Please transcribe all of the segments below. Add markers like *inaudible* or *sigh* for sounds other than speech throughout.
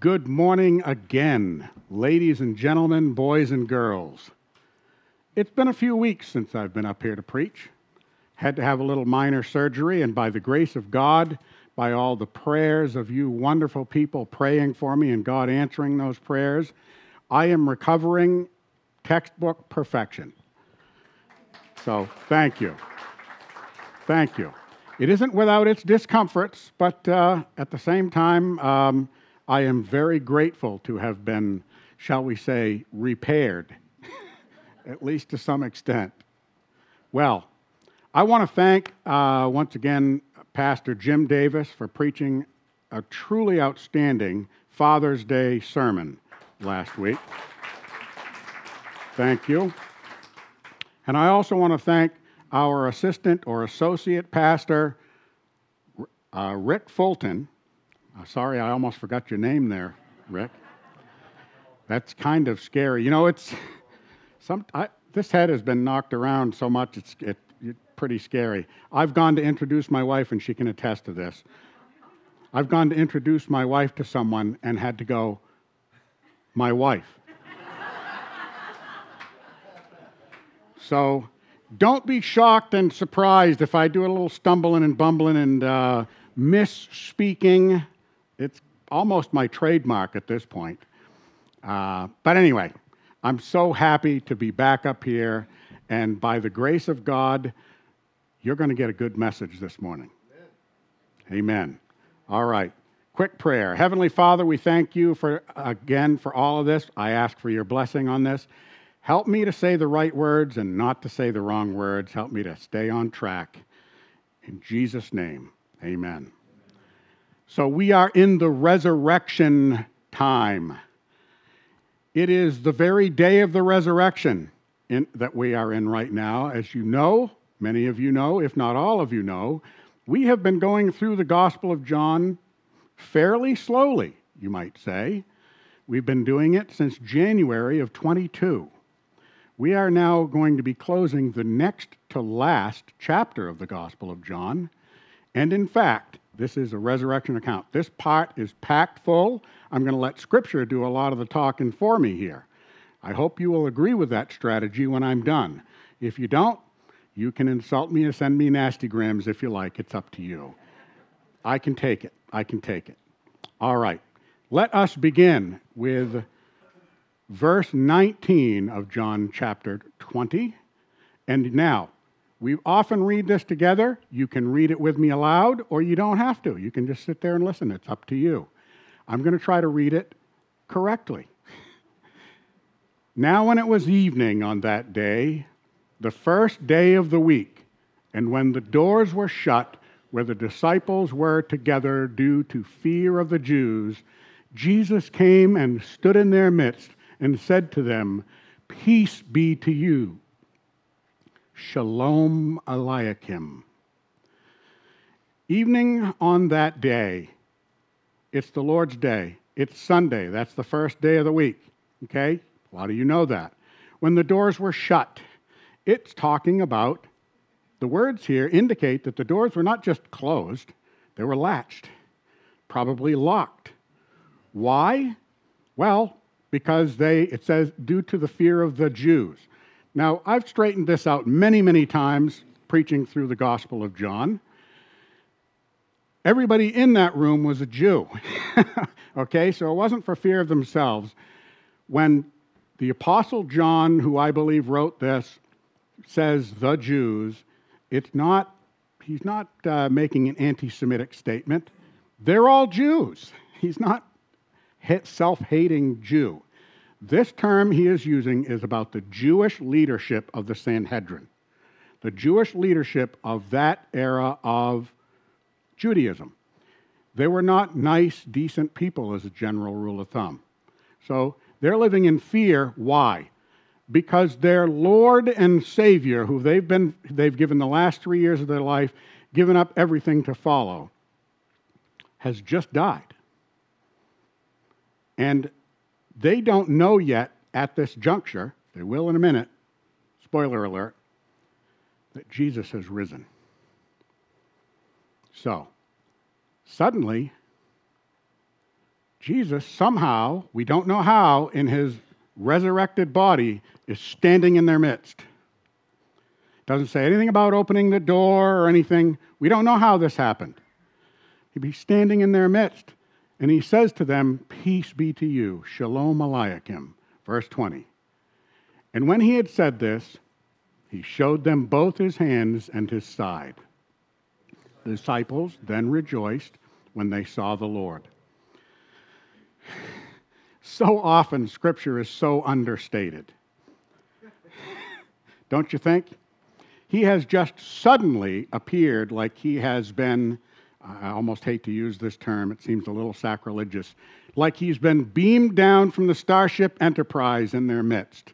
Good morning again, ladies and gentlemen, boys and girls. It's been a few weeks since I've been up here to preach. Had to have a little minor surgery, and by the grace of God, by all the prayers of you wonderful people praying for me and God answering those prayers, I am recovering textbook perfection. So, thank you. Thank you. It isn't without its discomforts, but uh, at the same time, um, I am very grateful to have been, shall we say, repaired, *laughs* at least to some extent. Well, I want to thank uh, once again Pastor Jim Davis for preaching a truly outstanding Father's Day sermon last week. Thank you. And I also want to thank our assistant or associate pastor, uh, Rick Fulton. Uh, sorry, I almost forgot your name there, Rick. That's kind of scary. You know, it's some. I, this head has been knocked around so much; it's it, it's pretty scary. I've gone to introduce my wife, and she can attest to this. I've gone to introduce my wife to someone and had to go, my wife. *laughs* so don't be shocked and surprised if I do a little stumbling and bumbling and uh, misspeaking. It's almost my trademark at this point. Uh, but anyway, I'm so happy to be back up here, and by the grace of God, you're going to get a good message this morning. Amen. Amen. All right. Quick prayer. Heavenly Father, we thank you for again for all of this. I ask for your blessing on this. Help me to say the right words and not to say the wrong words. Help me to stay on track. In Jesus' name, amen. So we are in the resurrection time. It is the very day of the resurrection in, that we are in right now. As you know, many of you know, if not all of you know, we have been going through the Gospel of John fairly slowly, you might say. We've been doing it since January of 22. We are now going to be closing the next to last chapter of the Gospel of John. And in fact, this is a resurrection account. This pot is packed full. I'm going to let Scripture do a lot of the talking for me here. I hope you will agree with that strategy when I'm done. If you don't, you can insult me and send me nasty grams if you like. It's up to you. I can take it. I can take it. All right. Let us begin with verse 19 of John chapter 20. And now, we often read this together. You can read it with me aloud, or you don't have to. You can just sit there and listen. It's up to you. I'm going to try to read it correctly. Now, when it was evening on that day, the first day of the week, and when the doors were shut where the disciples were together due to fear of the Jews, Jesus came and stood in their midst and said to them, Peace be to you. Shalom Aleichem. Evening on that day, it's the Lord's day. It's Sunday. That's the first day of the week. Okay? A lot of you know that. When the doors were shut, it's talking about the words here indicate that the doors were not just closed, they were latched, probably locked. Why? Well, because they, it says, due to the fear of the Jews. Now, I've straightened this out many, many times preaching through the Gospel of John. Everybody in that room was a Jew. *laughs* okay, so it wasn't for fear of themselves. When the Apostle John, who I believe wrote this, says the Jews, it's not, he's not uh, making an anti Semitic statement. They're all Jews. *laughs* He's not self hating Jew. This term he is using is about the Jewish leadership of the Sanhedrin, the Jewish leadership of that era of Judaism. They were not nice, decent people, as a general rule of thumb. So they're living in fear. Why? Because their Lord and Savior, who they've, been, they've given the last three years of their life, given up everything to follow, has just died. And they don't know yet at this juncture, they will in a minute, spoiler alert, that Jesus has risen. So, suddenly, Jesus, somehow, we don't know how, in his resurrected body, is standing in their midst. Doesn't say anything about opening the door or anything. We don't know how this happened. He'd be standing in their midst. And he says to them, Peace be to you. Shalom Aleichem. Verse 20. And when he had said this, he showed them both his hands and his side. The disciples then rejoiced when they saw the Lord. *sighs* So often, Scripture is so understated. *laughs* Don't you think? He has just suddenly appeared like he has been, I almost hate to use this term, it seems a little sacrilegious, like he's been beamed down from the Starship Enterprise in their midst.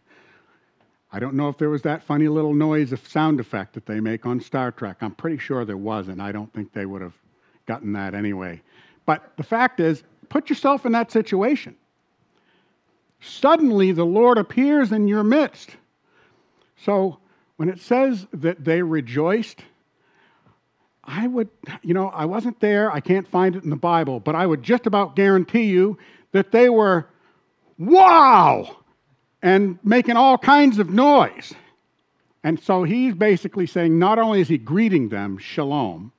I don't know if there was that funny little noise of sound effect that they make on Star Trek. I'm pretty sure there wasn't. I don't think they would have gotten that anyway. But the fact is, put yourself in that situation. Suddenly, the Lord appears in your midst. So, when it says that they rejoiced, I would, you know, I wasn't there, I can't find it in the Bible, but I would just about guarantee you that they were, wow! and making all kinds of noise. And so he's basically saying not only is he greeting them, shalom,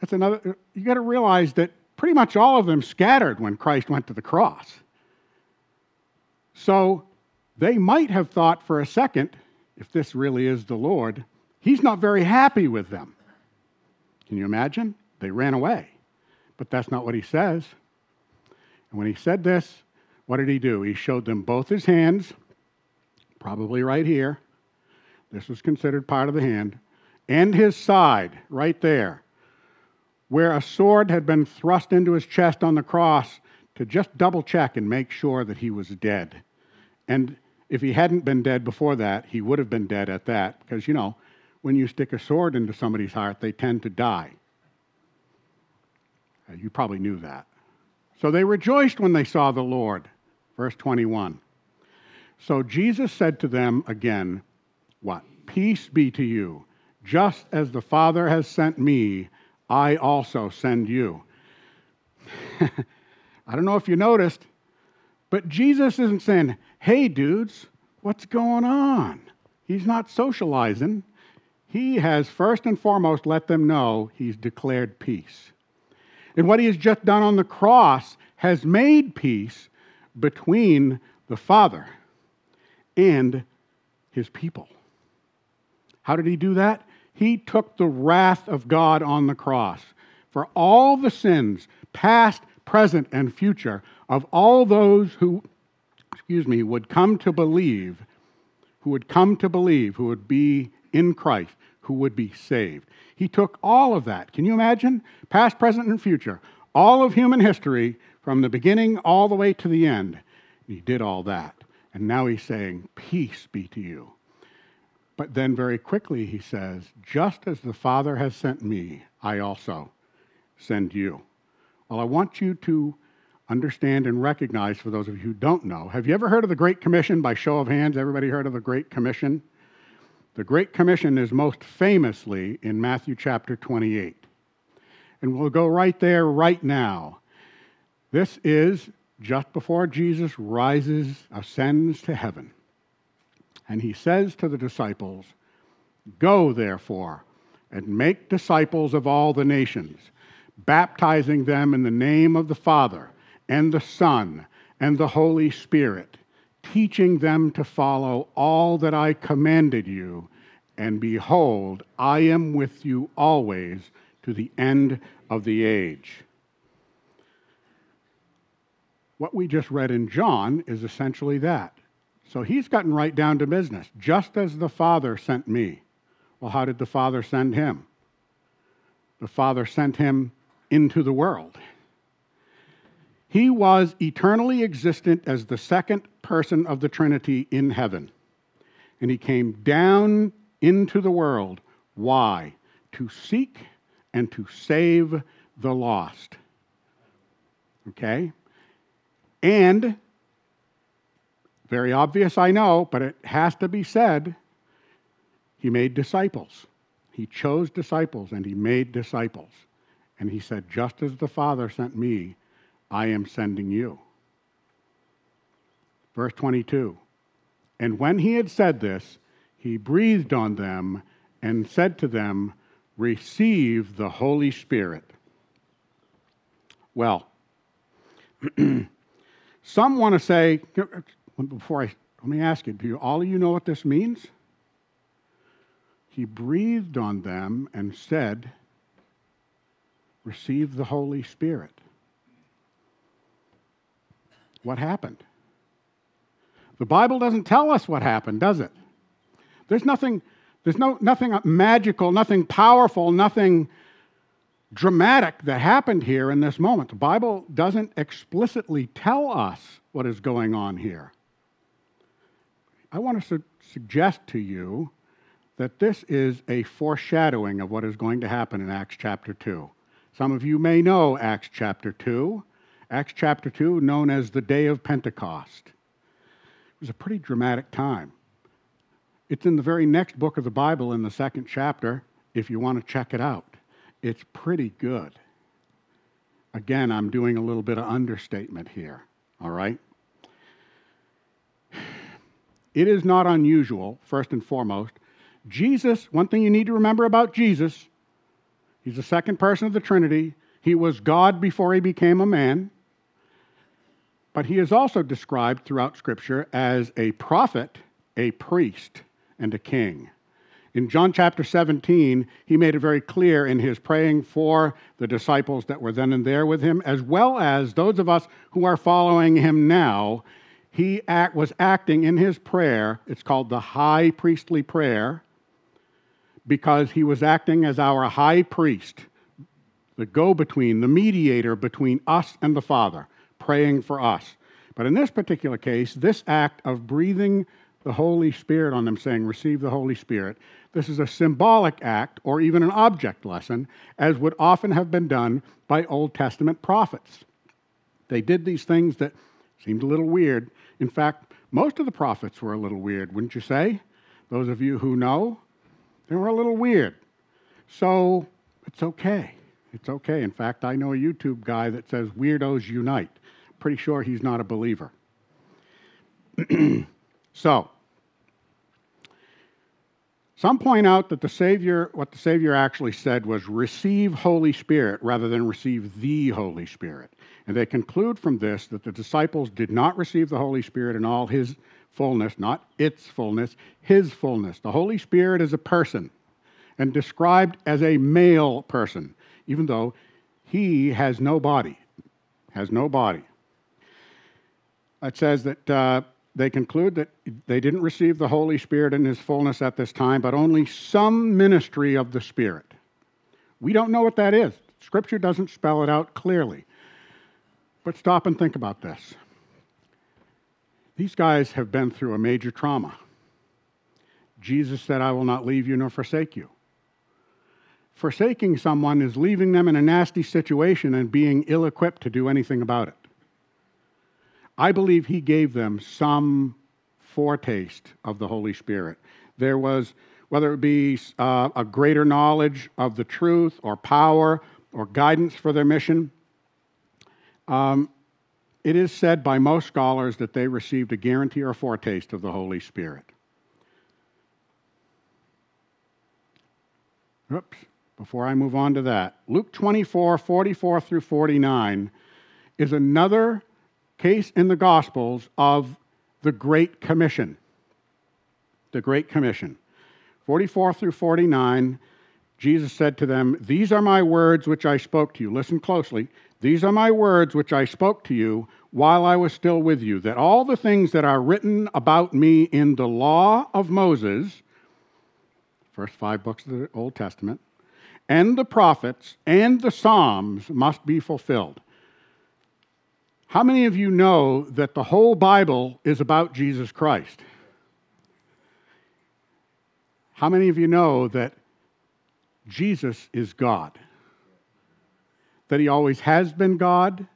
that's another, you got to realize that pretty much all of them scattered when Christ went to the cross. So they might have thought for a second, if this really is the Lord, he's not very happy with them. Can you imagine? They ran away. But that's not what he says. And when he said this, what did he do? He showed them both his hands, probably right here. This was considered part of the hand, and his side, right there, where a sword had been thrust into his chest on the cross to just double check and make sure that he was dead. And if he hadn't been dead before that, he would have been dead at that, because, you know, when you stick a sword into somebody's heart, they tend to die. Uh, you probably knew that. So they rejoiced when they saw the Lord. Verse 21. So Jesus said to them again, What? Peace be to you. Just as the Father has sent me, I also send you. *laughs* I don't know if you noticed, but Jesus isn't saying, Hey, dudes, what's going on? He's not socializing. He has first and foremost let them know he's declared peace. And what he has just done on the cross has made peace between the Father and his people. How did he do that? He took the wrath of God on the cross for all the sins, past, present, and future, of all those who, excuse me, would come to believe, who would come to believe, who would be in Christ, who would be saved. He took all of that. Can you imagine? Past, present, and future. All of human history from the beginning all the way to the end. He did all that. And now he's saying, Peace be to you. But then very quickly he says, Just as the Father has sent me, I also send you. Well, I want you to understand and recognize, for those of you who don't know, have you ever heard of the Great Commission by show of hands? Everybody heard of the Great Commission? The Great Commission is most famously in Matthew chapter 28. And we'll go right there right now. This is just before Jesus rises, ascends to heaven. And he says to the disciples, Go, therefore, and make disciples of all the nations, baptizing them in the name of the Father, and the Son, and the Holy Spirit, teaching them to follow all that I commanded you. And behold, I am with you always to the end of the age. What we just read in John is essentially that. So he's gotten right down to business. Just as the Father sent me. Well, how did the Father send him? The Father sent him into the world. He was eternally existent as the second person of the Trinity in heaven. And he came down into the world. Why? To seek and to save the lost. Okay? And, very obvious, I know, but it has to be said, he made disciples. He chose disciples and he made disciples. And he said, Just as the Father sent me, I am sending you. Verse 22 And when he had said this, he breathed on them and said to them, Receive the Holy Spirit. Well, *clears throat* some want to say, before I let me ask you, do you, all of you know what this means? He breathed on them and said, Receive the Holy Spirit. What happened? The Bible doesn't tell us what happened, does it? There's nothing, there's no, nothing magical, nothing powerful, nothing dramatic that happened here in this moment. The Bible doesn't explicitly tell us what is going on here. I want to su- suggest to you that this is a foreshadowing of what is going to happen in Acts chapter 2. Some of you may know Acts chapter 2. Acts chapter 2, known as the Day of Pentecost. It was a pretty dramatic time. It's in the very next book of the Bible, in the second chapter, if you want to check it out. It's pretty good. Again, I'm doing a little bit of understatement here, all right? It is not unusual, first and foremost. Jesus, one thing you need to remember about Jesus, he's the second person of the Trinity. He was God before he became a man. But he is also described throughout Scripture as a prophet, a priest, and a king. In John chapter 17, he made it very clear in his praying for the disciples that were then and there with him, as well as those of us who are following him now. He act, was acting in his prayer, it's called the high priestly prayer, because he was acting as our high priest, the go between, the mediator between us and the Father, praying for us. But in this particular case, this act of breathing the Holy Spirit on them, saying, Receive the Holy Spirit, this is a symbolic act or even an object lesson, as would often have been done by Old Testament prophets. They did these things that seemed a little weird. In fact, most of the prophets were a little weird, wouldn't you say? Those of you who know, they were a little weird. So it's okay. It's okay. In fact, I know a YouTube guy that says weirdos unite. Pretty sure he's not a believer. *clears throat* so, some point out that the Savior, what the Savior actually said was receive Holy Spirit rather than receive the Holy Spirit. And they conclude from this that the disciples did not receive the Holy Spirit in all his fullness, not its fullness, his fullness. The Holy Spirit is a person and described as a male person, even though he has no body. Has no body. It says that uh, they conclude that they didn't receive the Holy Spirit in his fullness at this time, but only some ministry of the Spirit. We don't know what that is. Scripture doesn't spell it out clearly. But stop and think about this. These guys have been through a major trauma. Jesus said, I will not leave you nor forsake you. Forsaking someone is leaving them in a nasty situation and being ill equipped to do anything about it. I believe he gave them some foretaste of the Holy Spirit. There was, whether it be uh, a greater knowledge of the truth or power or guidance for their mission, um, it is said by most scholars that they received a guarantee or foretaste of the Holy Spirit. Oops, before I move on to that, Luke 24, 44 through 49 is another case in the Gospels of the Great Commission. The Great Commission. 44 through 49, Jesus said to them, These are my words which I spoke to you. Listen closely. These are my words which I spoke to you while I was still with you, that all the things that are written about me in the law of Moses, first five books of the Old Testament, and the prophets and the Psalms must be fulfilled. How many of you know that the whole Bible is about Jesus Christ? How many of you know that Jesus is God? That he always has been God?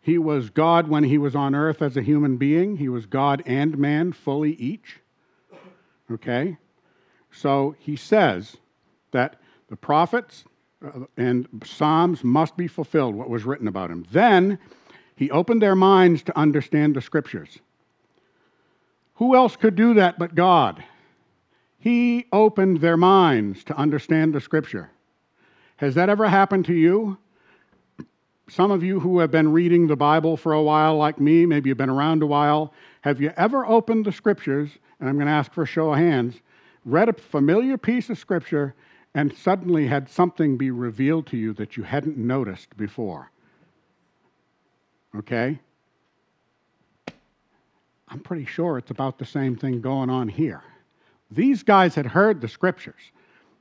He was God when he was on earth as a human being. He was God and man, fully each. Okay? So he says that the prophets uh, and Psalms must be fulfilled, what was written about him. Then He opened their minds to understand the scriptures. Who else could do that but God? He opened their minds to understand the scripture. Has that ever happened to you? Some of you who have been reading the Bible for a while, like me, maybe you've been around a while, have you ever opened the scriptures? And I'm going to ask for a show of hands. Read a familiar piece of scripture and suddenly had something be revealed to you that you hadn't noticed before. Okay? I'm pretty sure it's about the same thing going on here. These guys had heard the scriptures.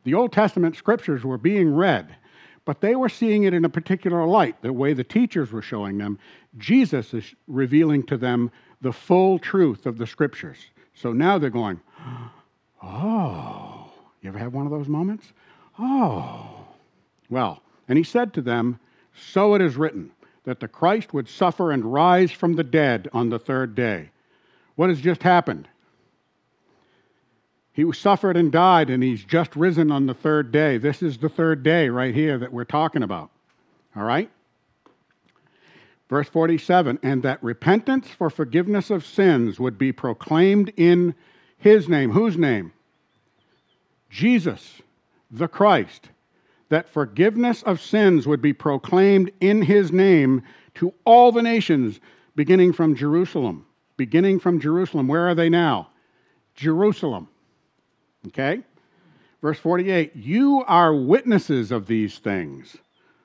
The Old Testament scriptures were being read, but they were seeing it in a particular light, the way the teachers were showing them. Jesus is revealing to them the full truth of the scriptures. So now they're going, Oh, you ever have one of those moments? Oh. Well, and he said to them, So it is written, that the Christ would suffer and rise from the dead on the third day. What has just happened? He suffered and died, and he's just risen on the third day. This is the third day right here that we're talking about. All right? Verse 47 and that repentance for forgiveness of sins would be proclaimed in his name. Whose name? Jesus, the Christ. That forgiveness of sins would be proclaimed in his name to all the nations, beginning from Jerusalem. Beginning from Jerusalem. Where are they now? Jerusalem. Okay? Verse 48 You are witnesses of these things.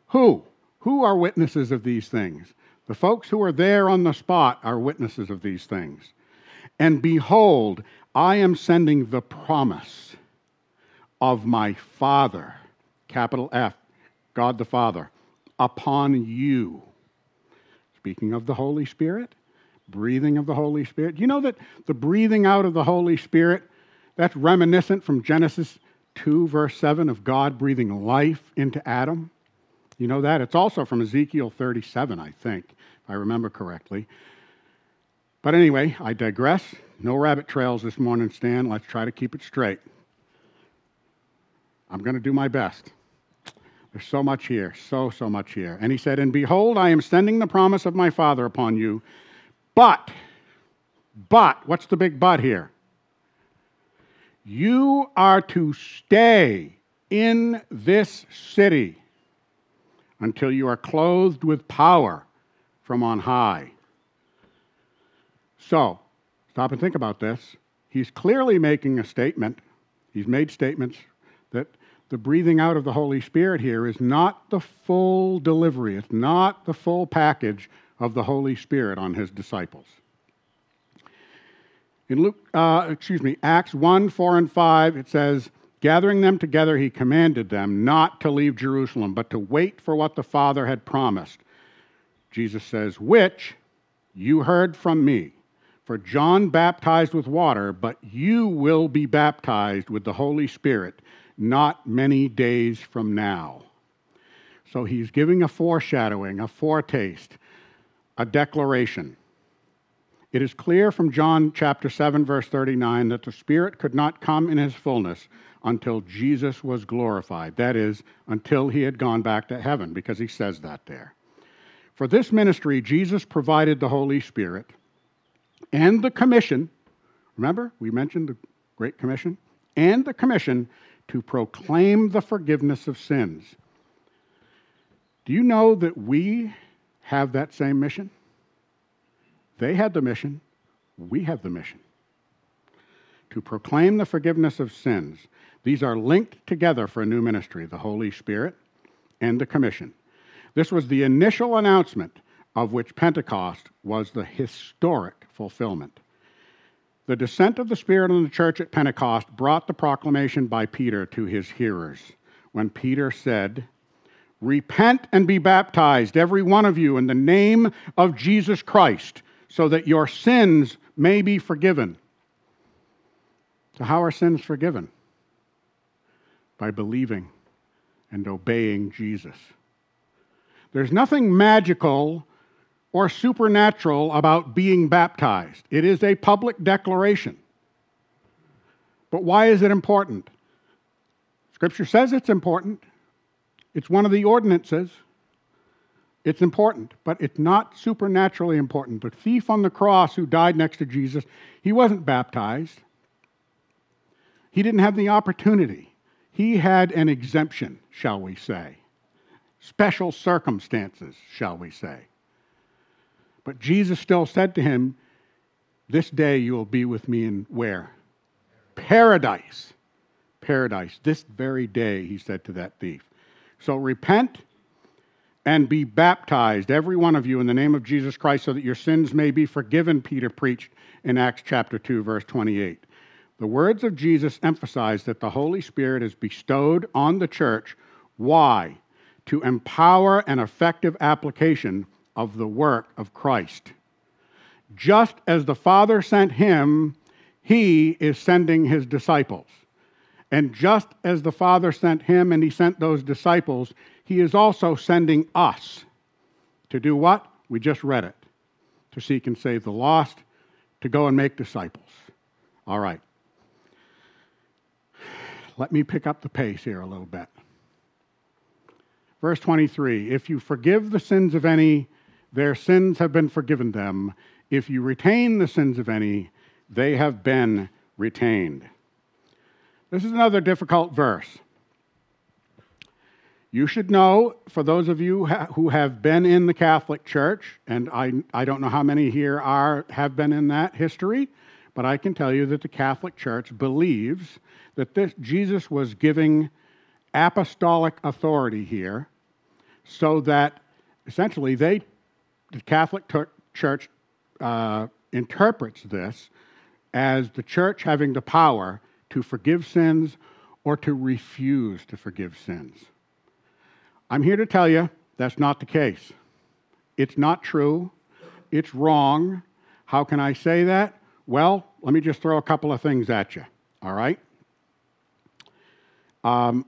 Who? Who are witnesses of these things? The folks who are there on the spot are witnesses of these things. And behold, I am sending the promise of my Father, capital F, God the Father, upon you. Speaking of the Holy Spirit, breathing of the Holy Spirit. You know that the breathing out of the Holy Spirit that's reminiscent from Genesis 2, verse 7, of God breathing life into Adam. You know that? It's also from Ezekiel 37, I think, if I remember correctly. But anyway, I digress. No rabbit trails this morning, Stan. Let's try to keep it straight. I'm going to do my best. There's so much here, so, so much here. And he said, And behold, I am sending the promise of my Father upon you. But, but, what's the big but here? You are to stay in this city until you are clothed with power from on high. So, stop and think about this. He's clearly making a statement. He's made statements that the breathing out of the Holy Spirit here is not the full delivery, it's not the full package of the Holy Spirit on his disciples. In Luke, uh, excuse me, Acts 1, 4, and 5, it says, Gathering them together, he commanded them not to leave Jerusalem, but to wait for what the Father had promised. Jesus says, Which you heard from me. For John baptized with water, but you will be baptized with the Holy Spirit not many days from now. So he's giving a foreshadowing, a foretaste, a declaration. It is clear from John chapter 7 verse 39 that the Spirit could not come in his fullness until Jesus was glorified. That is, until he had gone back to heaven, because he says that there. For this ministry, Jesus provided the Holy Spirit and the commission. Remember, we mentioned the Great Commission? And the commission to proclaim the forgiveness of sins. Do you know that we have that same mission? They had the mission, we have the mission to proclaim the forgiveness of sins. These are linked together for a new ministry the Holy Spirit and the commission. This was the initial announcement of which Pentecost was the historic fulfillment. The descent of the Spirit on the church at Pentecost brought the proclamation by Peter to his hearers when Peter said, Repent and be baptized, every one of you, in the name of Jesus Christ so that your sins may be forgiven. So, how are sins forgiven? By believing and obeying Jesus. There's nothing magical or supernatural about being baptized, it is a public declaration. But why is it important? Scripture says it's important. It's one of the ordinances. It's important, but it's not supernaturally important. The thief on the cross who died next to Jesus, he wasn't baptized. He didn't have the opportunity. He had an exemption, shall we say. Special circumstances, shall we say. But Jesus still said to him, This day you will be with me in where? Paradise. Paradise. This very day, he said to that thief. So repent and be baptized, every one of you, in the name of Jesus Christ, so that your sins may be forgiven, Peter preached in Acts chapter 2, verse 28. The words of Jesus emphasize that the Holy Spirit is bestowed on the church. Why? To empower an effective application of the work of Christ. Just as the Father sent him, he is sending his disciples. And just as the Father sent him and he sent those disciples, he is also sending us to do what? We just read it to seek and save the lost, to go and make disciples. All right. Let me pick up the pace here a little bit. Verse 23 If you forgive the sins of any, their sins have been forgiven them. If you retain the sins of any, they have been retained. This is another difficult verse. You should know, for those of you who have been in the Catholic Church, and I, I don't know how many here are, have been in that history, but I can tell you that the Catholic Church believes that this, Jesus was giving apostolic authority here so that essentially they, the Catholic Church uh, interprets this as the church having the power to forgive sins or to refuse to forgive sins. I'm here to tell you that's not the case. It's not true. It's wrong. How can I say that? Well, let me just throw a couple of things at you, all right? Um,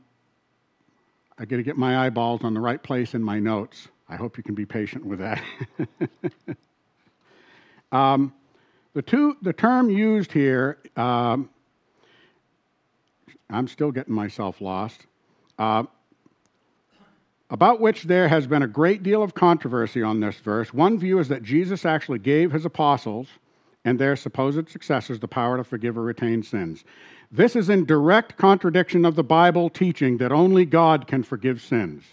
I got to get my eyeballs on the right place in my notes. I hope you can be patient with that. *laughs* um, the, two, the term used here, um, I'm still getting myself lost. Uh, about which there has been a great deal of controversy on this verse. One view is that Jesus actually gave his apostles and their supposed successors the power to forgive or retain sins. This is in direct contradiction of the Bible teaching that only God can forgive sins.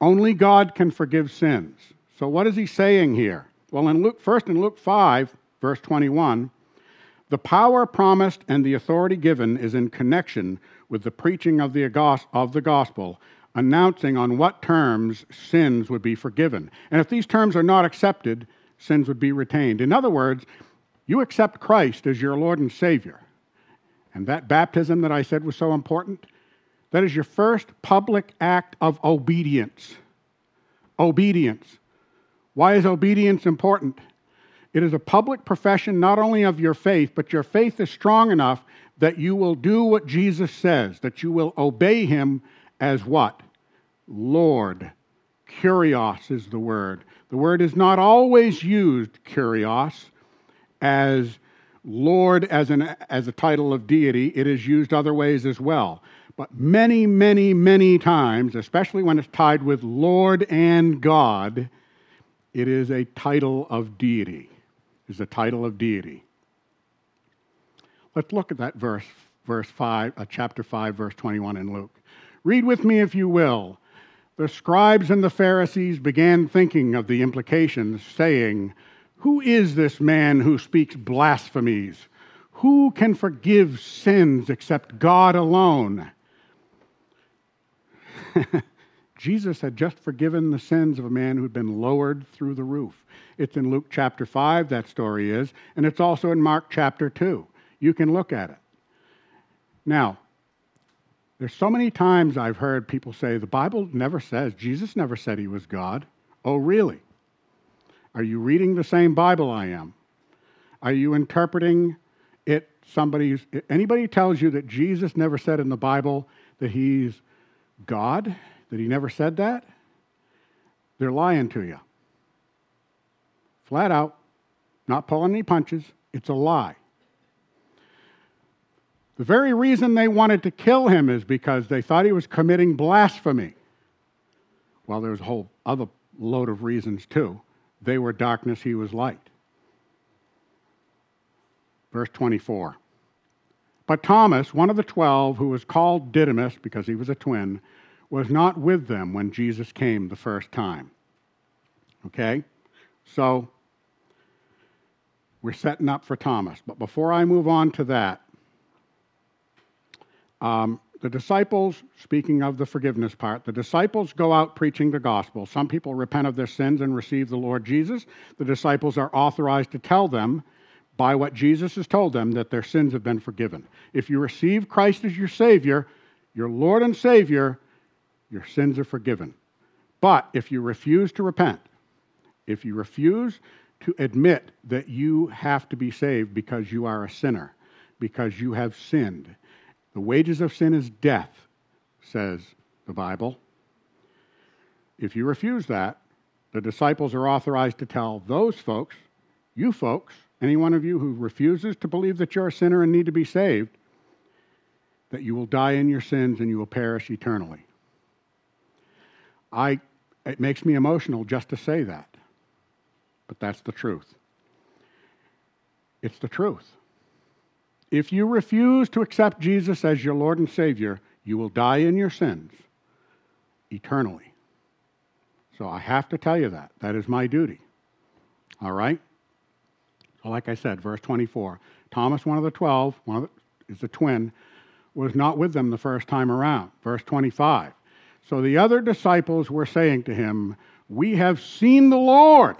Only God can forgive sins. So, what is he saying here? Well, in Luke, first in Luke 5, verse 21, the power promised and the authority given is in connection with the preaching of the, of the gospel announcing on what terms sins would be forgiven. And if these terms are not accepted, sins would be retained. In other words, you accept Christ as your Lord and Savior. And that baptism that I said was so important, that is your first public act of obedience. Obedience. Why is obedience important? It is a public profession not only of your faith, but your faith is strong enough that you will do what Jesus says, that you will obey him as what? Lord. Kurios is the word. The word is not always used, kurios, as Lord as, an, as a title of deity. It is used other ways as well. But many, many, many times, especially when it's tied with Lord and God, it is a title of deity. Is a title of deity. Let's look at that verse, verse 5, uh, chapter 5, verse 21 in Luke. Read with me if you will. The scribes and the Pharisees began thinking of the implications, saying, Who is this man who speaks blasphemies? Who can forgive sins except God alone? *laughs* Jesus had just forgiven the sins of a man who'd been lowered through the roof. It's in Luke chapter 5, that story is, and it's also in Mark chapter 2. You can look at it. Now, there's so many times I've heard people say, the Bible never says, Jesus never said he was God. Oh, really? Are you reading the same Bible I am? Are you interpreting it somebody's anybody tells you that Jesus never said in the Bible that he's God, that he never said that? They're lying to you. Flat out, not pulling any punches, it's a lie. The very reason they wanted to kill him is because they thought he was committing blasphemy. Well, there's a whole other load of reasons too. They were darkness, he was light. Verse 24. But Thomas, one of the twelve, who was called Didymus because he was a twin, was not with them when Jesus came the first time. Okay? So, we're setting up for Thomas. But before I move on to that, um, the disciples, speaking of the forgiveness part, the disciples go out preaching the gospel. Some people repent of their sins and receive the Lord Jesus. The disciples are authorized to tell them by what Jesus has told them that their sins have been forgiven. If you receive Christ as your Savior, your Lord and Savior, your sins are forgiven. But if you refuse to repent, if you refuse to admit that you have to be saved because you are a sinner, because you have sinned, the wages of sin is death, says the Bible. If you refuse that, the disciples are authorized to tell those folks, you folks, any one of you who refuses to believe that you're a sinner and need to be saved, that you will die in your sins and you will perish eternally. I, it makes me emotional just to say that, but that's the truth. It's the truth. If you refuse to accept Jesus as your Lord and Savior, you will die in your sins eternally. So I have to tell you that. That is my duty. All right? Like I said, verse 24 Thomas, one of the twelve, the, is a twin, was not with them the first time around. Verse 25 So the other disciples were saying to him, We have seen the Lord.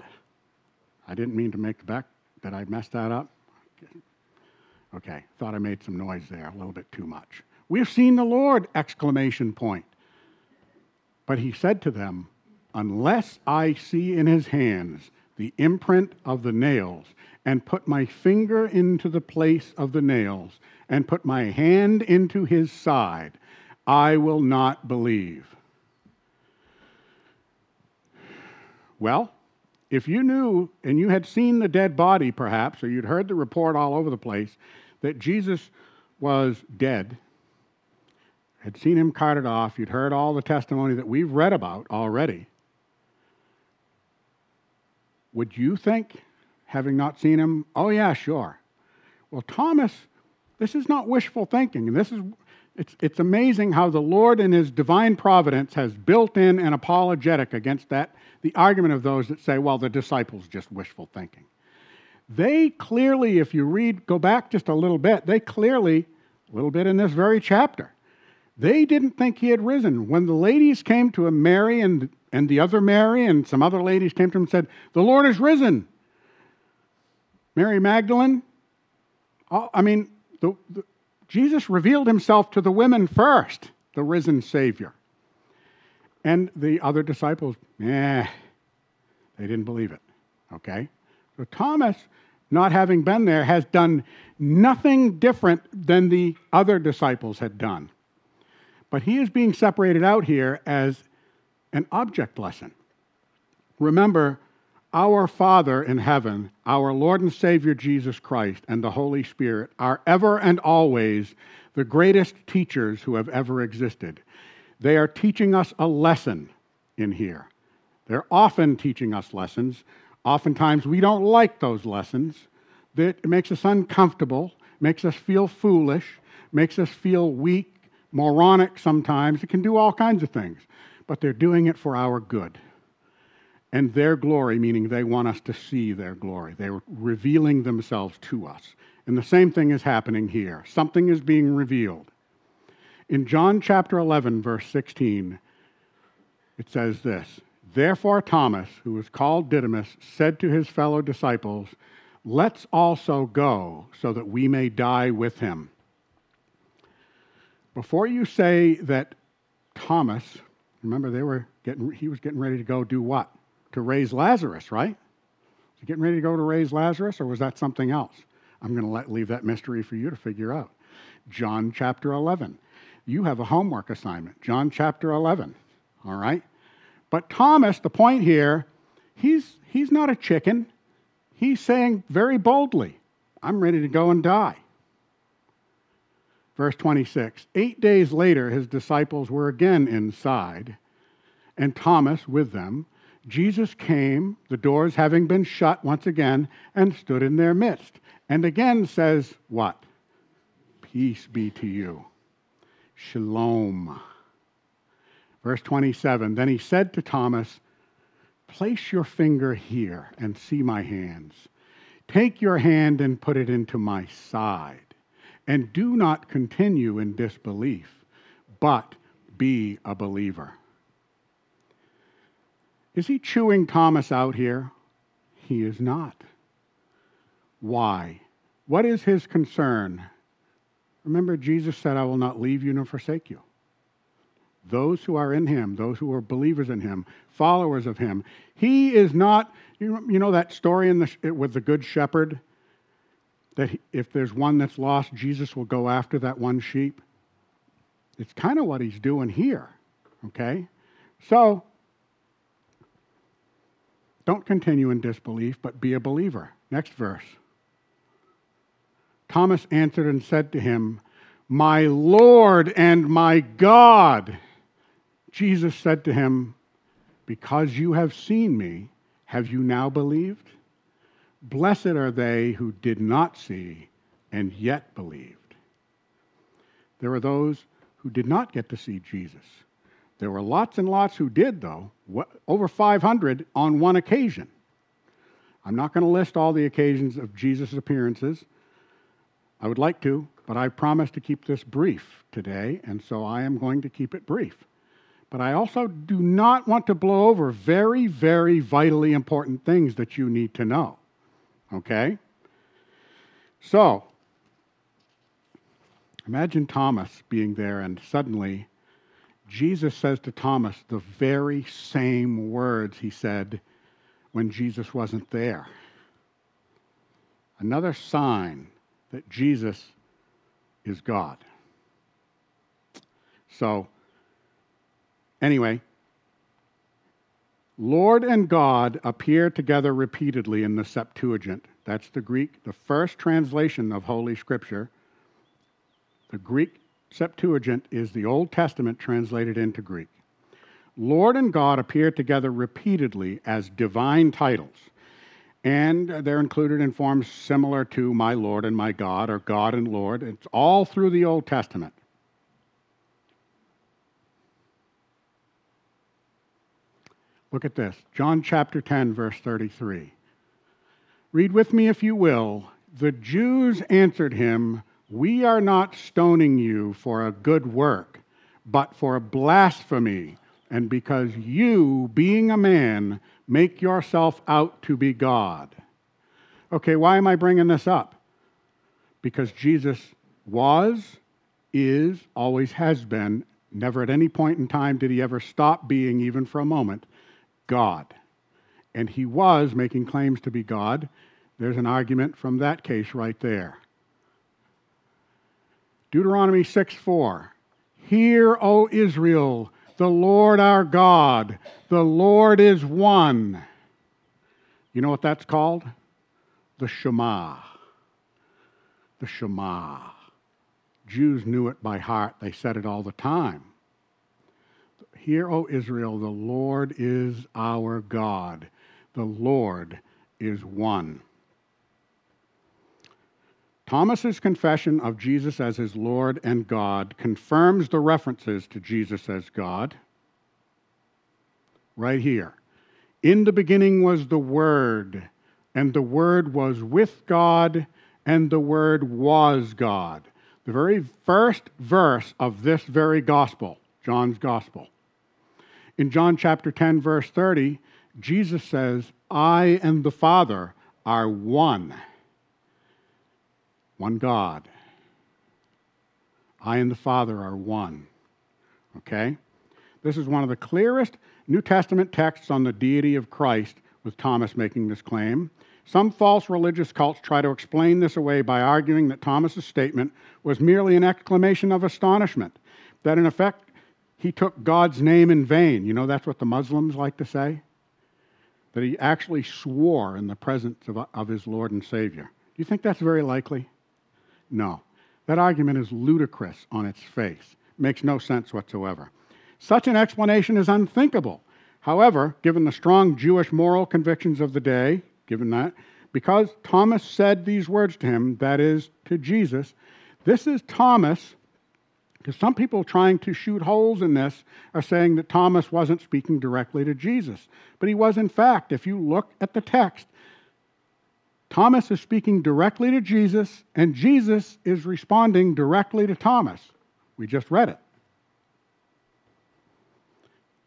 I didn't mean to make the back, did I mess that up? Okay, thought I made some noise there, a little bit too much. We've seen the Lord! Exclamation point. But he said to them, Unless I see in his hands the imprint of the nails, and put my finger into the place of the nails, and put my hand into his side, I will not believe. Well, if you knew and you had seen the dead body, perhaps, or you'd heard the report all over the place that Jesus was dead, had seen him carted off, you'd heard all the testimony that we've read about already, would you think, having not seen him, oh, yeah, sure? Well, Thomas, this is not wishful thinking. And this is, it's, it's amazing how the Lord in his divine providence has built in an apologetic against that the argument of those that say, well, the disciples just wishful thinking. They clearly, if you read, go back just a little bit, they clearly, a little bit in this very chapter, they didn't think he had risen. When the ladies came to him, Mary and, and the other Mary and some other ladies came to him and said, The Lord is risen. Mary Magdalene, I mean, the, the, Jesus revealed himself to the women first, the risen Savior. And the other disciples, eh, they didn't believe it. Okay? So Thomas, not having been there, has done nothing different than the other disciples had done. But he is being separated out here as an object lesson. Remember, our Father in heaven, our Lord and Savior Jesus Christ, and the Holy Spirit are ever and always the greatest teachers who have ever existed. They are teaching us a lesson in here. They're often teaching us lessons. Oftentimes, we don't like those lessons. It makes us uncomfortable, makes us feel foolish, makes us feel weak, moronic sometimes. It can do all kinds of things. But they're doing it for our good. And their glory, meaning they want us to see their glory. They're revealing themselves to us. And the same thing is happening here. Something is being revealed. In John chapter 11, verse 16, it says this Therefore, Thomas, who was called Didymus, said to his fellow disciples, Let's also go so that we may die with him. Before you say that Thomas, remember they were getting, he was getting ready to go do what? To raise Lazarus, right? Was he getting ready to go to raise Lazarus, or was that something else? I'm going to let, leave that mystery for you to figure out. John chapter 11 you have a homework assignment, John chapter 11. All right? But Thomas, the point here, he's, he's not a chicken. He's saying very boldly, I'm ready to go and die. Verse 26 Eight days later, his disciples were again inside, and Thomas with them. Jesus came, the doors having been shut once again, and stood in their midst. And again says, What? Peace be to you. Shalom. Verse 27 Then he said to Thomas, Place your finger here and see my hands. Take your hand and put it into my side. And do not continue in disbelief, but be a believer. Is he chewing Thomas out here? He is not. Why? What is his concern? Remember, Jesus said, I will not leave you nor forsake you. Those who are in him, those who are believers in him, followers of him, he is not, you know, that story in the, with the good shepherd? That if there's one that's lost, Jesus will go after that one sheep. It's kind of what he's doing here, okay? So, don't continue in disbelief, but be a believer. Next verse. Thomas answered and said to him, My Lord and my God. Jesus said to him, Because you have seen me, have you now believed? Blessed are they who did not see and yet believed. There are those who did not get to see Jesus. There were lots and lots who did, though, over 500 on one occasion. I'm not going to list all the occasions of Jesus' appearances. I would like to, but I promised to keep this brief today, and so I am going to keep it brief. But I also do not want to blow over very, very vitally important things that you need to know. Okay? So, imagine Thomas being there, and suddenly Jesus says to Thomas the very same words he said when Jesus wasn't there. Another sign that Jesus is God. So, anyway, Lord and God appear together repeatedly in the Septuagint. That's the Greek, the first translation of Holy Scripture. The Greek Septuagint is the Old Testament translated into Greek. Lord and God appear together repeatedly as divine titles, and they're included in forms similar to my Lord and my God or God and Lord. It's all through the Old Testament. Look at this John chapter 10, verse 33. Read with me if you will. The Jews answered him, we are not stoning you for a good work, but for blasphemy, and because you, being a man, make yourself out to be God. Okay, why am I bringing this up? Because Jesus was, is, always has been, never at any point in time did he ever stop being, even for a moment, God. And he was making claims to be God. There's an argument from that case right there. Deuteronomy 6 4. Hear, O Israel, the Lord our God, the Lord is one. You know what that's called? The Shema. The Shema. Jews knew it by heart, they said it all the time. Hear, O Israel, the Lord is our God, the Lord is one. Thomas's confession of Jesus as his Lord and God confirms the references to Jesus as God. Right here. In the beginning was the Word, and the Word was with God, and the Word was God. The very first verse of this very gospel, John's gospel. In John chapter 10, verse 30, Jesus says, I and the Father are one one God. I and the Father are one. Okay? This is one of the clearest New Testament texts on the deity of Christ, with Thomas making this claim. Some false religious cults try to explain this away by arguing that Thomas's statement was merely an exclamation of astonishment, that in effect he took God's name in vain. You know, that's what the Muslims like to say? That he actually swore in the presence of, of his Lord and Savior. Do you think that's very likely? No. That argument is ludicrous on its face, makes no sense whatsoever. Such an explanation is unthinkable. However, given the strong Jewish moral convictions of the day, given that, because Thomas said these words to him, that is, to Jesus, this is Thomas, because some people trying to shoot holes in this are saying that Thomas wasn't speaking directly to Jesus. But he was, in fact, if you look at the text, Thomas is speaking directly to Jesus, and Jesus is responding directly to Thomas. We just read it.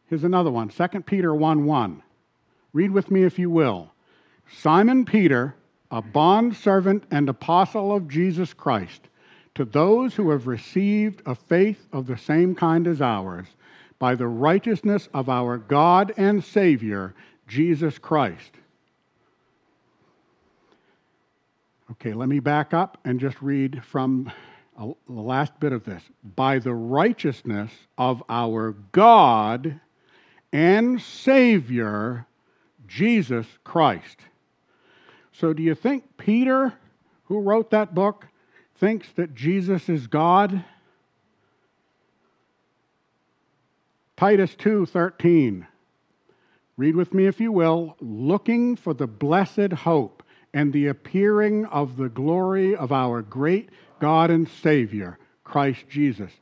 Here's another one 2 Peter 1 1. Read with me if you will. Simon Peter, a bondservant and apostle of Jesus Christ, to those who have received a faith of the same kind as ours, by the righteousness of our God and Savior, Jesus Christ. Okay, let me back up and just read from uh, the last bit of this. By the righteousness of our God and Savior, Jesus Christ. So, do you think Peter, who wrote that book, thinks that Jesus is God? Titus 2:13. Read with me if you will, looking for the blessed hope and the appearing of the glory of our great God and Savior, Christ Jesus.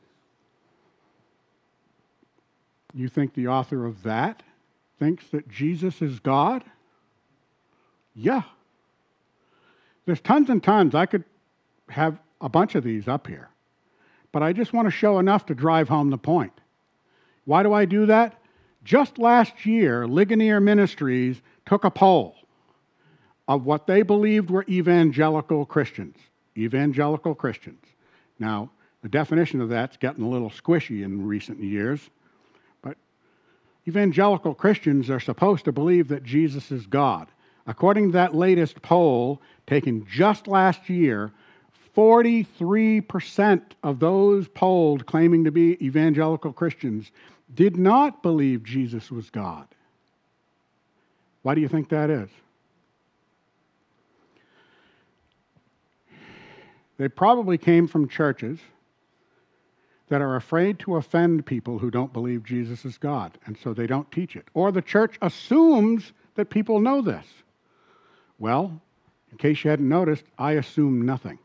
You think the author of that thinks that Jesus is God? Yeah. There's tons and tons. I could have a bunch of these up here. But I just want to show enough to drive home the point. Why do I do that? Just last year, Ligonier Ministries took a poll of what they believed were evangelical Christians. Evangelical Christians. Now, the definition of that's getting a little squishy in recent years, but evangelical Christians are supposed to believe that Jesus is God. According to that latest poll taken just last year, 43% of those polled claiming to be evangelical Christians did not believe Jesus was God. Why do you think that is? They probably came from churches that are afraid to offend people who don't believe Jesus is God, and so they don't teach it. Or the church assumes that people know this. Well, in case you hadn't noticed, I assume nothing.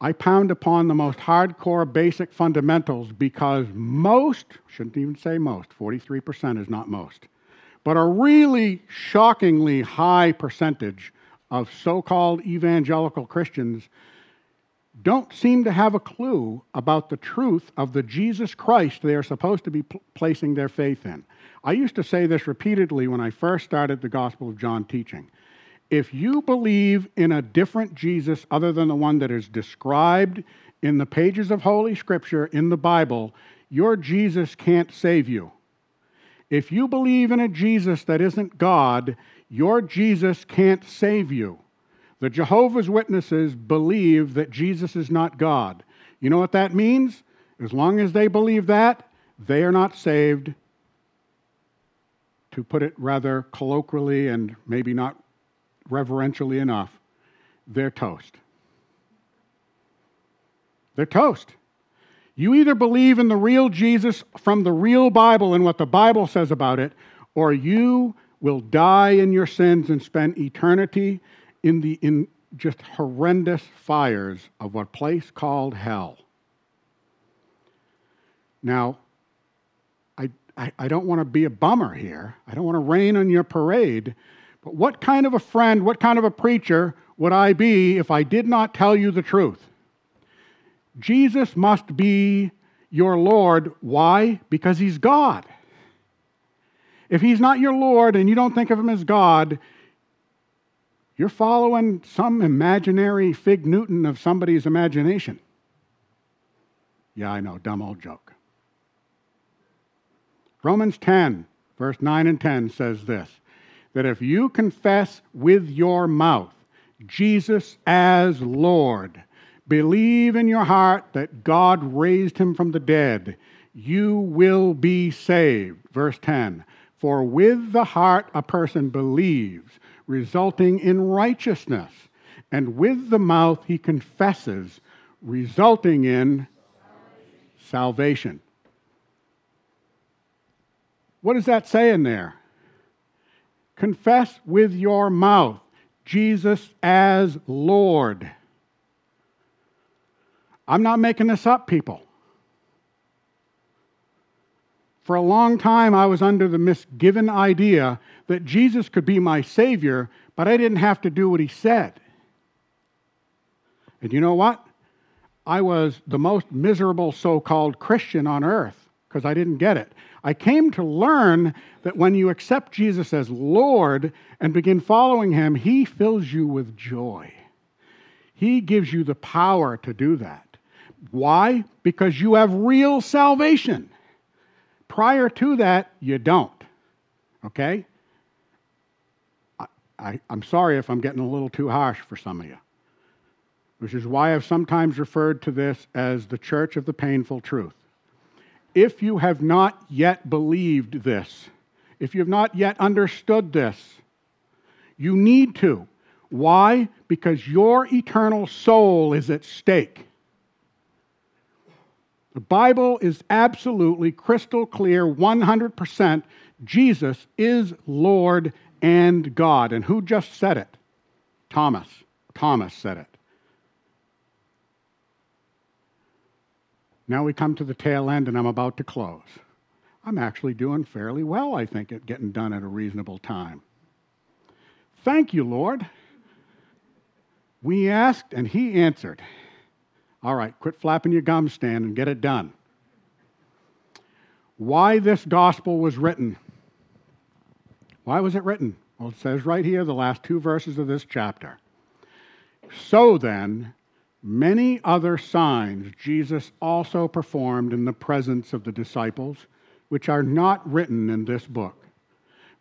I pound upon the most hardcore basic fundamentals because most, shouldn't even say most, 43% is not most, but a really shockingly high percentage of so called evangelical Christians don't seem to have a clue about the truth of the Jesus Christ they are supposed to be p- placing their faith in. I used to say this repeatedly when I first started the Gospel of John teaching. If you believe in a different Jesus other than the one that is described in the pages of Holy Scripture in the Bible, your Jesus can't save you. If you believe in a Jesus that isn't God, your Jesus can't save you. The Jehovah's Witnesses believe that Jesus is not God. You know what that means? As long as they believe that, they are not saved. To put it rather colloquially and maybe not reverentially enough, they're toast. They're toast. You either believe in the real Jesus from the real Bible and what the Bible says about it, or you will die in your sins and spend eternity in the in just horrendous fires of a place called hell. Now, I, I, I don't want to be a bummer here. I don't want to rain on your parade. But what kind of a friend, what kind of a preacher would I be if I did not tell you the truth? Jesus must be your Lord. Why? Because he's God. If he's not your Lord and you don't think of him as God, you're following some imaginary Fig Newton of somebody's imagination. Yeah, I know, dumb old joke. Romans 10, verse 9 and 10 says this that if you confess with your mouth Jesus as Lord, believe in your heart that God raised him from the dead, you will be saved. Verse 10 For with the heart a person believes resulting in righteousness. And with the mouth he confesses, resulting in salvation. What does that say in there? Confess with your mouth Jesus as Lord. I'm not making this up, people. For a long time, I was under the misgiven idea that Jesus could be my Savior, but I didn't have to do what He said. And you know what? I was the most miserable so called Christian on earth because I didn't get it. I came to learn that when you accept Jesus as Lord and begin following Him, He fills you with joy. He gives you the power to do that. Why? Because you have real salvation. Prior to that, you don't. Okay? I, am sorry if I'm getting a little too harsh for some of you, which is why I've sometimes referred to this as the church of the painful truth. If you have not yet believed this, if you have not yet understood this, you need to. Why? Because your eternal soul is at stake. The Bible is absolutely crystal clear 100% Jesus is Lord and God. And who just said it? Thomas. Thomas said it. Now we come to the tail end, and I'm about to close. I'm actually doing fairly well, I think, at getting done at a reasonable time. Thank you, Lord. We asked, and He answered. All right, quit flapping your gums, Stan, and get it done. Why this gospel was written. Why was it written? Well, it says right here, the last two verses of this chapter. So then, many other signs Jesus also performed in the presence of the disciples, which are not written in this book.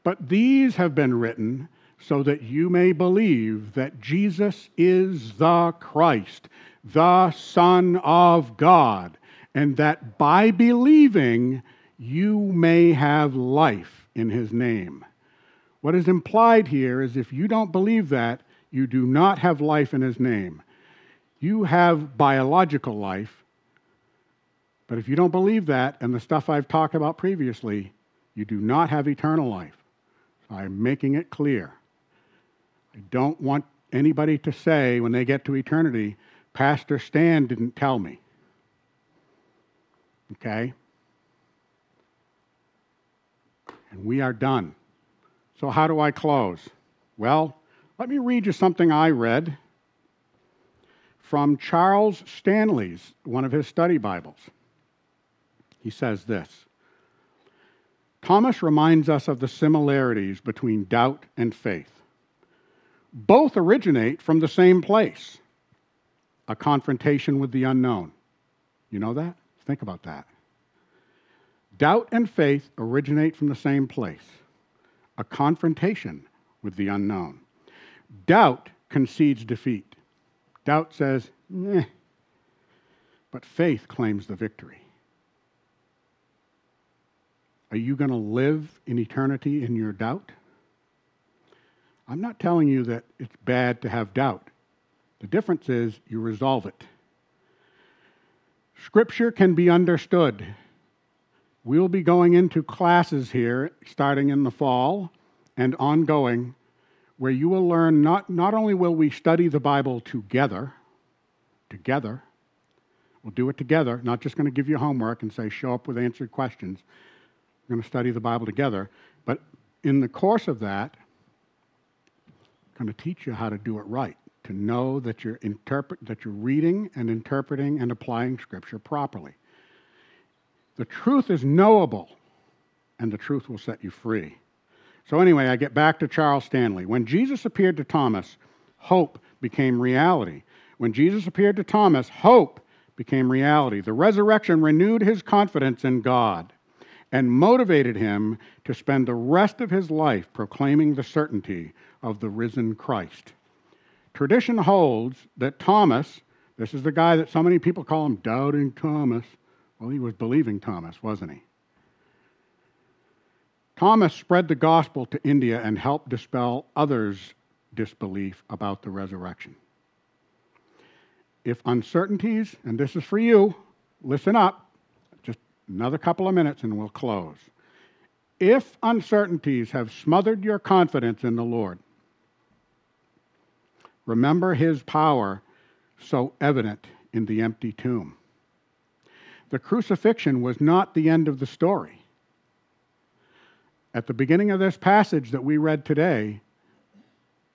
But these have been written so that you may believe that Jesus is the Christ the Son of God, and that by believing you may have life in his name. What is implied here is if you don't believe that, you do not have life in his name. You have biological life, but if you don't believe that and the stuff I've talked about previously, you do not have eternal life. I'm making it clear. I don't want anybody to say when they get to eternity, Pastor Stan didn't tell me. Okay? And we are done. So, how do I close? Well, let me read you something I read from Charles Stanley's, one of his study Bibles. He says this Thomas reminds us of the similarities between doubt and faith. Both originate from the same place a confrontation with the unknown. You know that? Think about that. Doubt and faith originate from the same place a confrontation with the unknown. Doubt concedes defeat. Doubt says, "Meh," but faith claims the victory. Are you going to live in eternity in your doubt? I'm not telling you that it's bad to have doubt. The difference is you resolve it. Scripture can be understood. We'll be going into classes here starting in the fall and ongoing where you will learn not, not only will we study the Bible together, together, we'll do it together, not just going to give you homework and say, show up with answered questions. We're going to study the Bible together. But in the course of that, I'm going to teach you how to do it right to know that you're, interpret, that you're reading and interpreting and applying Scripture properly. The truth is knowable, and the truth will set you free. So, anyway, I get back to Charles Stanley. When Jesus appeared to Thomas, hope became reality. When Jesus appeared to Thomas, hope became reality. The resurrection renewed his confidence in God and motivated him to spend the rest of his life proclaiming the certainty of the risen Christ. Tradition holds that Thomas, this is the guy that so many people call him Doubting Thomas. Well, he was believing Thomas, wasn't he? Thomas spread the gospel to India and helped dispel others' disbelief about the resurrection. If uncertainties, and this is for you, listen up, just another couple of minutes and we'll close. if uncertainties have smothered your confidence in the Lord, remember his power so evident in the empty tomb. The crucifixion was not the end of the story. At the beginning of this passage that we read today,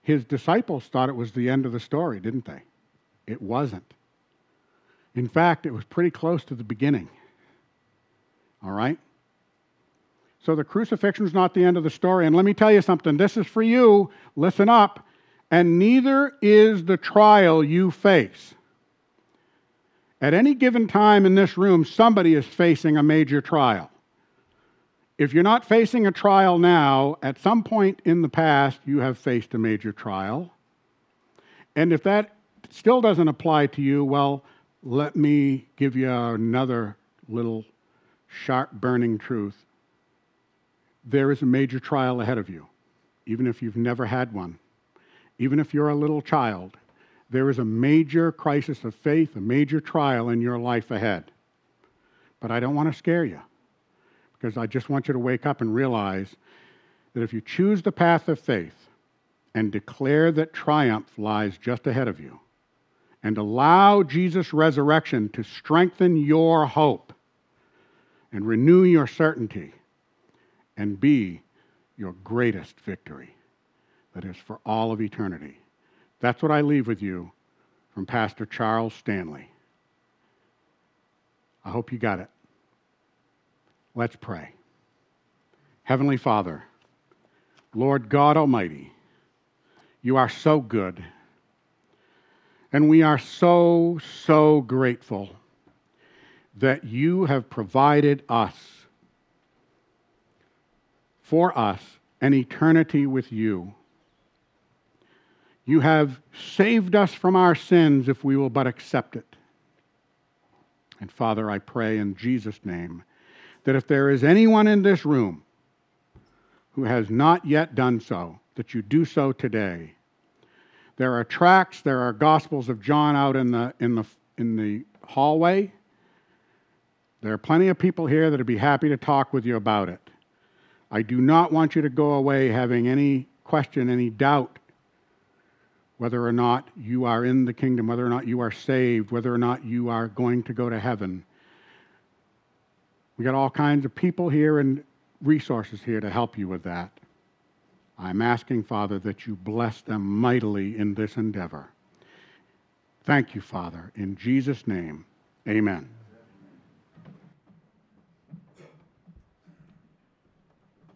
his disciples thought it was the end of the story, didn't they? It wasn't. In fact, it was pretty close to the beginning. All right? So the crucifixion is not the end of the story. And let me tell you something this is for you. Listen up. And neither is the trial you face. At any given time in this room, somebody is facing a major trial. If you're not facing a trial now, at some point in the past, you have faced a major trial. And if that still doesn't apply to you, well, let me give you another little sharp burning truth. There is a major trial ahead of you, even if you've never had one, even if you're a little child. There is a major crisis of faith, a major trial in your life ahead. But I don't want to scare you because I just want you to wake up and realize that if you choose the path of faith and declare that triumph lies just ahead of you, and allow Jesus' resurrection to strengthen your hope and renew your certainty and be your greatest victory that is for all of eternity. That's what I leave with you from Pastor Charles Stanley. I hope you got it. Let's pray. Heavenly Father, Lord God Almighty, you are so good. And we are so, so grateful that you have provided us, for us, an eternity with you. You have saved us from our sins if we will but accept it. And Father, I pray in Jesus' name that if there is anyone in this room who has not yet done so, that you do so today. There are tracts, there are Gospels of John out in the, in the, in the hallway. There are plenty of people here that would be happy to talk with you about it. I do not want you to go away having any question, any doubt whether or not you are in the kingdom, whether or not you are saved, whether or not you are going to go to heaven. We got all kinds of people here and resources here to help you with that. I'm asking, Father, that you bless them mightily in this endeavor. Thank you, Father. In Jesus' name, amen.